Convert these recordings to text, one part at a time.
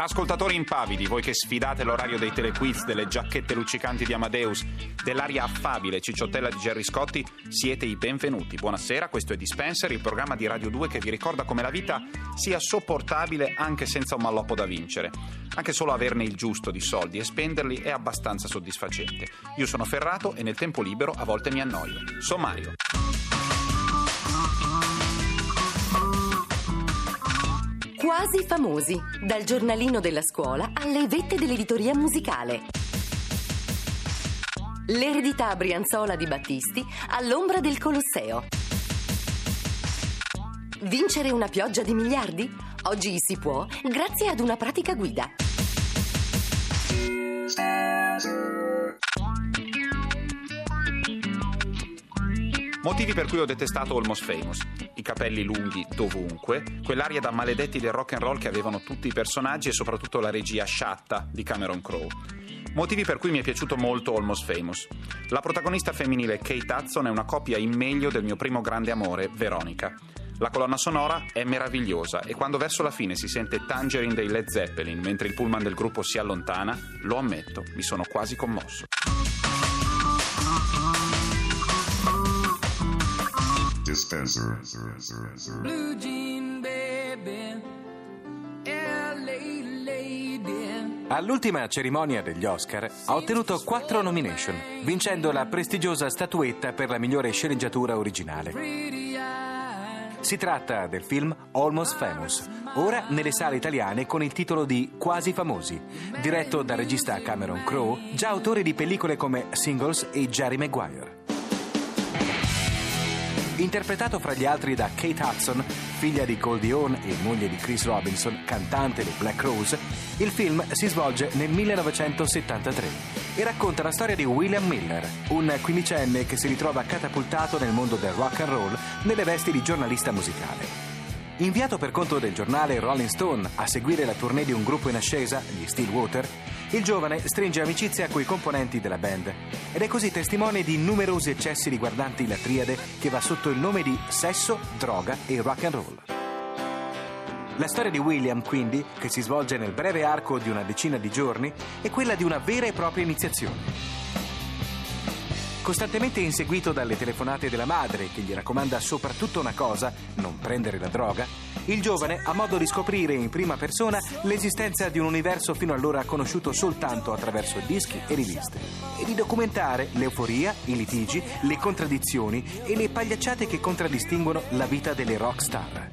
Ascoltatori impavidi, voi che sfidate l'orario dei telequiz, delle giacchette luccicanti di Amadeus, dell'aria affabile cicciottella di Gerry Scotti, siete i benvenuti. Buonasera, questo è Dispenser, il programma di Radio 2 che vi ricorda come la vita sia sopportabile anche senza un malloppo da vincere. Anche solo averne il giusto di soldi e spenderli è abbastanza soddisfacente. Io sono Ferrato e nel tempo libero a volte mi annoio. Sommario. Quasi famosi, dal giornalino della scuola alle vette dell'editoria musicale. L'eredità brianzola di Battisti all'ombra del Colosseo. Vincere una pioggia di miliardi? Oggi si può grazie ad una pratica guida. Motivi per cui ho detestato Almost Famous. I capelli lunghi dovunque, quell'aria da maledetti del rock and roll che avevano tutti i personaggi e soprattutto la regia sciatta di Cameron Crowe. Motivi per cui mi è piaciuto molto Almost Famous. La protagonista femminile Kate Hudson è una copia in meglio del mio primo grande amore, Veronica. La colonna sonora è meravigliosa e quando verso la fine si sente Tangerine dei Led Zeppelin mentre il pullman del gruppo si allontana, lo ammetto, mi sono quasi commosso. Dispenser. Blue jean baby, LA lady. All'ultima cerimonia degli Oscar ha ottenuto quattro nomination, vincendo la prestigiosa statuetta per la migliore sceneggiatura originale. Si tratta del film Almost Famous, ora nelle sale italiane con il titolo di Quasi Famosi, diretto dal regista Cameron Crowe, già autore di pellicole come Singles e Jerry Maguire. Interpretato fra gli altri da Kate Hudson, figlia di Goldie Hawn e moglie di Chris Robinson, cantante dei Black Rose, il film si svolge nel 1973 e racconta la storia di William Miller, un quindicenne che si ritrova catapultato nel mondo del rock and roll nelle vesti di giornalista musicale. Inviato per conto del giornale Rolling Stone a seguire la tournée di un gruppo in ascesa, gli Stillwater, il giovane stringe amicizia coi componenti della band ed è così testimone di numerosi eccessi riguardanti la triade che va sotto il nome di sesso, droga e rock and roll. La storia di William, quindi, che si svolge nel breve arco di una decina di giorni, è quella di una vera e propria iniziazione. Costantemente inseguito dalle telefonate della madre, che gli raccomanda soprattutto una cosa, non prendere la droga, il giovane ha modo di scoprire in prima persona l'esistenza di un universo fino allora conosciuto soltanto attraverso dischi e riviste, e di documentare l'euforia, i litigi, le contraddizioni e le pagliacciate che contraddistinguono la vita delle rock star.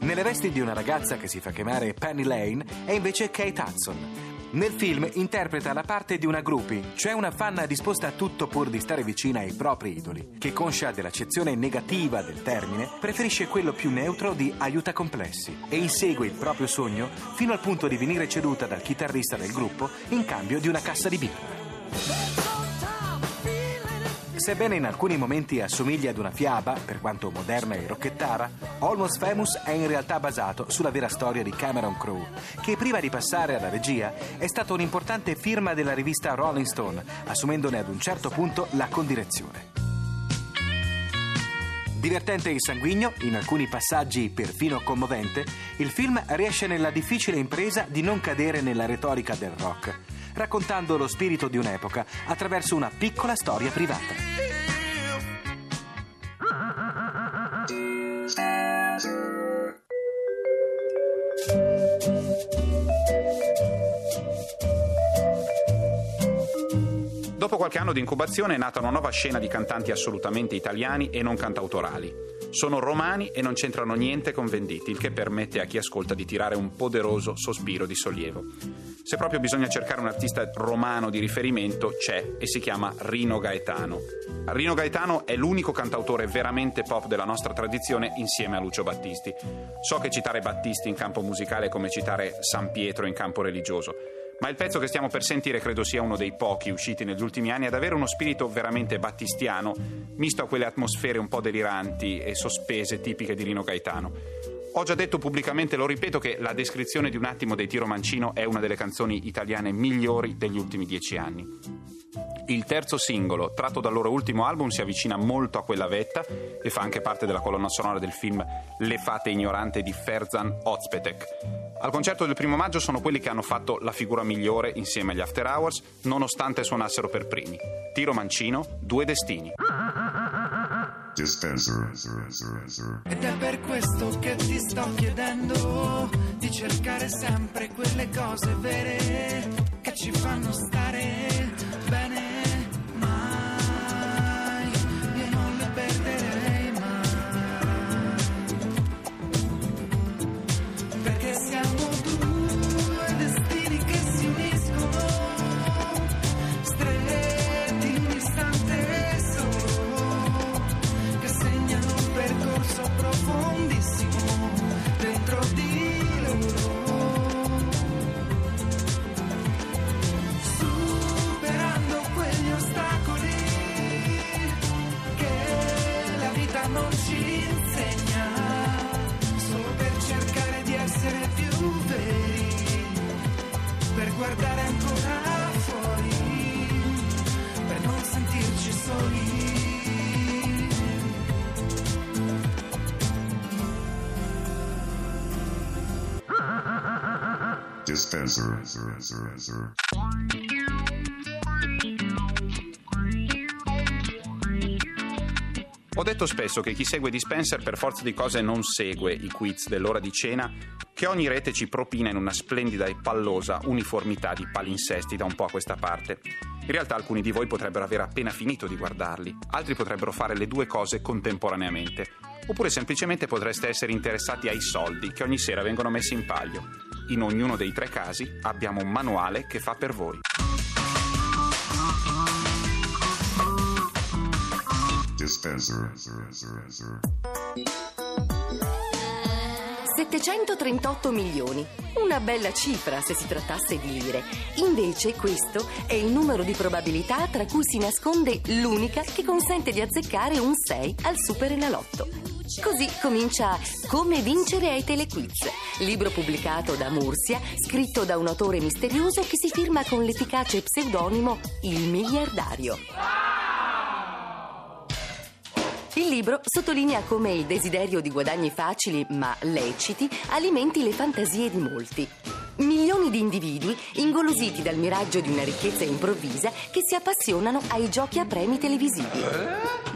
Nelle vesti di una ragazza che si fa chiamare Penny Lane è invece Kate Hudson. Nel film interpreta la parte di una groupie, cioè una fan disposta a tutto pur di stare vicina ai propri idoli, che conscia dell'accezione negativa del termine, preferisce quello più neutro di aiuta complessi e insegue il proprio sogno fino al punto di venire ceduta dal chitarrista del gruppo in cambio di una cassa di birra. Sebbene in alcuni momenti assomiglia ad una fiaba, per quanto moderna e rocchettara, Almost Famous è in realtà basato sulla vera storia di Cameron Crowe, che prima di passare alla regia è stato un'importante firma della rivista Rolling Stone, assumendone ad un certo punto la condirezione. Divertente e sanguigno, in alcuni passaggi perfino commovente, il film riesce nella difficile impresa di non cadere nella retorica del rock, raccontando lo spirito di un'epoca attraverso una piccola storia privata. Dopo qualche anno di incubazione è nata una nuova scena di cantanti assolutamente italiani e non cantautorali. Sono romani e non c'entrano niente con venditi, il che permette a chi ascolta di tirare un poderoso sospiro di sollievo. Se proprio bisogna cercare un artista romano di riferimento, c'è e si chiama Rino Gaetano. Rino Gaetano è l'unico cantautore veramente pop della nostra tradizione insieme a Lucio Battisti. So che citare Battisti in campo musicale è come citare San Pietro in campo religioso. Ma il pezzo che stiamo per sentire credo sia uno dei pochi usciti negli ultimi anni ad avere uno spirito veramente battistiano, misto a quelle atmosfere un po' deliranti e sospese tipiche di Rino Gaetano. Ho già detto pubblicamente, lo ripeto, che la descrizione di un attimo dei Tiro Mancino è una delle canzoni italiane migliori degli ultimi dieci anni. Il terzo singolo, tratto dal loro ultimo album, si avvicina molto a quella vetta e fa anche parte della colonna sonora del film Le fate ignorante di Ferzan Ozpetek. Al concerto del primo maggio sono quelli che hanno fatto la figura migliore insieme agli After Hours, nonostante suonassero per primi. Tiro Mancino, Due Destini. Ed è per questo che ti sto chiedendo di cercare sempre quelle cose vere che ci fanno stare vita non ci insegna, solo per cercare di essere più veri, per guardare ancora fuori, per non sentirci soli. Dispenser. Ho detto spesso che chi segue Dispenser per forza di cose non segue i quiz dell'ora di cena che ogni rete ci propina in una splendida e pallosa uniformità di palinsesti da un po' a questa parte. In realtà alcuni di voi potrebbero aver appena finito di guardarli, altri potrebbero fare le due cose contemporaneamente, oppure semplicemente potreste essere interessati ai soldi che ogni sera vengono messi in palio. In ognuno dei tre casi abbiamo un manuale che fa per voi. Dispenser. 738 milioni. Una bella cifra se si trattasse di lire. Invece questo è il numero di probabilità tra cui si nasconde l'unica che consente di azzeccare un 6 al Super Enalotto. Così comincia Come vincere ai telequiz, libro pubblicato da Mursia, scritto da un autore misterioso che si firma con l'efficace pseudonimo Il miliardario. Il libro sottolinea come il desiderio di guadagni facili ma leciti alimenti le fantasie di molti. Milioni di individui ingolositi dal miraggio di una ricchezza improvvisa che si appassionano ai giochi a premi televisivi.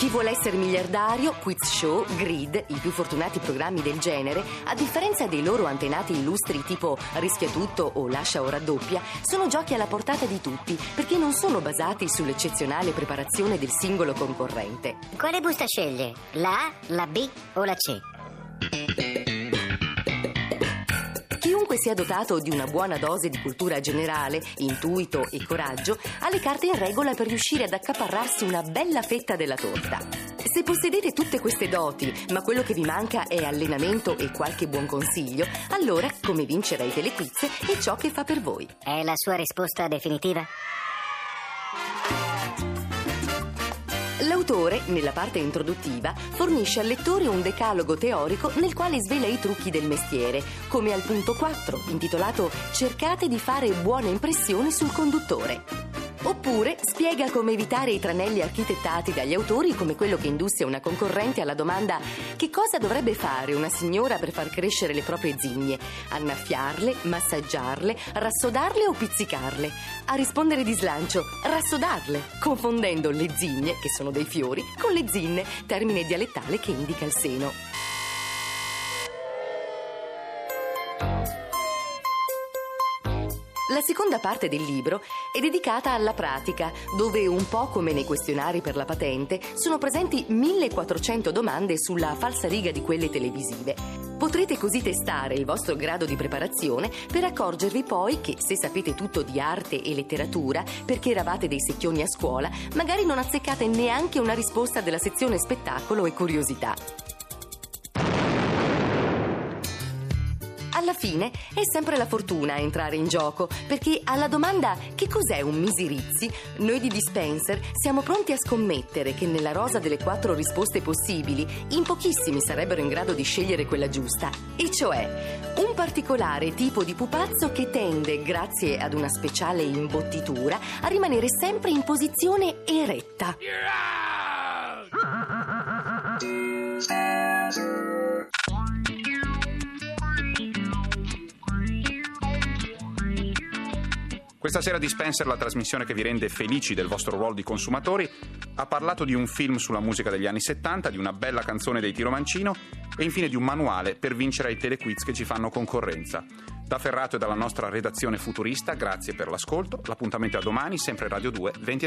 Chi vuole essere miliardario, quiz show, grid, i più fortunati programmi del genere, a differenza dei loro antenati illustri tipo Rischia tutto o Lascia o raddoppia, sono giochi alla portata di tutti perché non sono basati sull'eccezionale preparazione del singolo concorrente. Quale busta sceglie? La A, la B o la C? Chiunque sia dotato di una buona dose di cultura generale, intuito e coraggio, ha le carte in regola per riuscire ad accaparrarsi una bella fetta della torta. Se possedete tutte queste doti, ma quello che vi manca è allenamento e qualche buon consiglio, allora come vincere ai telequiz è ciò che fa per voi. È la sua risposta definitiva? L'autore, nella parte introduttiva, fornisce al lettore un decalogo teorico nel quale svela i trucchi del mestiere, come al punto 4, intitolato Cercate di fare buone impressioni sul conduttore. Oppure spiega come evitare i tranelli architettati dagli autori come quello che indusse una concorrente alla domanda che cosa dovrebbe fare una signora per far crescere le proprie zigne? Annaffiarle, massaggiarle, rassodarle o pizzicarle? A rispondere di slancio, rassodarle, confondendo le zigne, che sono dei fiori, con le zinne, termine dialettale che indica il seno. La seconda parte del libro è dedicata alla pratica, dove un po' come nei questionari per la patente sono presenti 1400 domande sulla falsariga di quelle televisive. Potrete così testare il vostro grado di preparazione per accorgervi poi che se sapete tutto di arte e letteratura, perché eravate dei secchioni a scuola, magari non azzeccate neanche una risposta della sezione spettacolo e curiosità. Alla fine è sempre la fortuna a entrare in gioco, perché alla domanda che cos'è un misirizzi, noi di Dispenser siamo pronti a scommettere che nella rosa delle quattro risposte possibili, in pochissimi sarebbero in grado di scegliere quella giusta, e cioè un particolare tipo di pupazzo che tende, grazie ad una speciale imbottitura, a rimanere sempre in posizione eretta. Questa sera Dispenser, la trasmissione che vi rende felici del vostro ruolo di consumatori, ha parlato di un film sulla musica degli anni 70, di una bella canzone dei Tiro Mancino e infine di un manuale per vincere ai telequiz che ci fanno concorrenza. Da Ferrato e dalla nostra redazione futurista, grazie per l'ascolto. L'appuntamento è a domani, sempre Radio 2, 20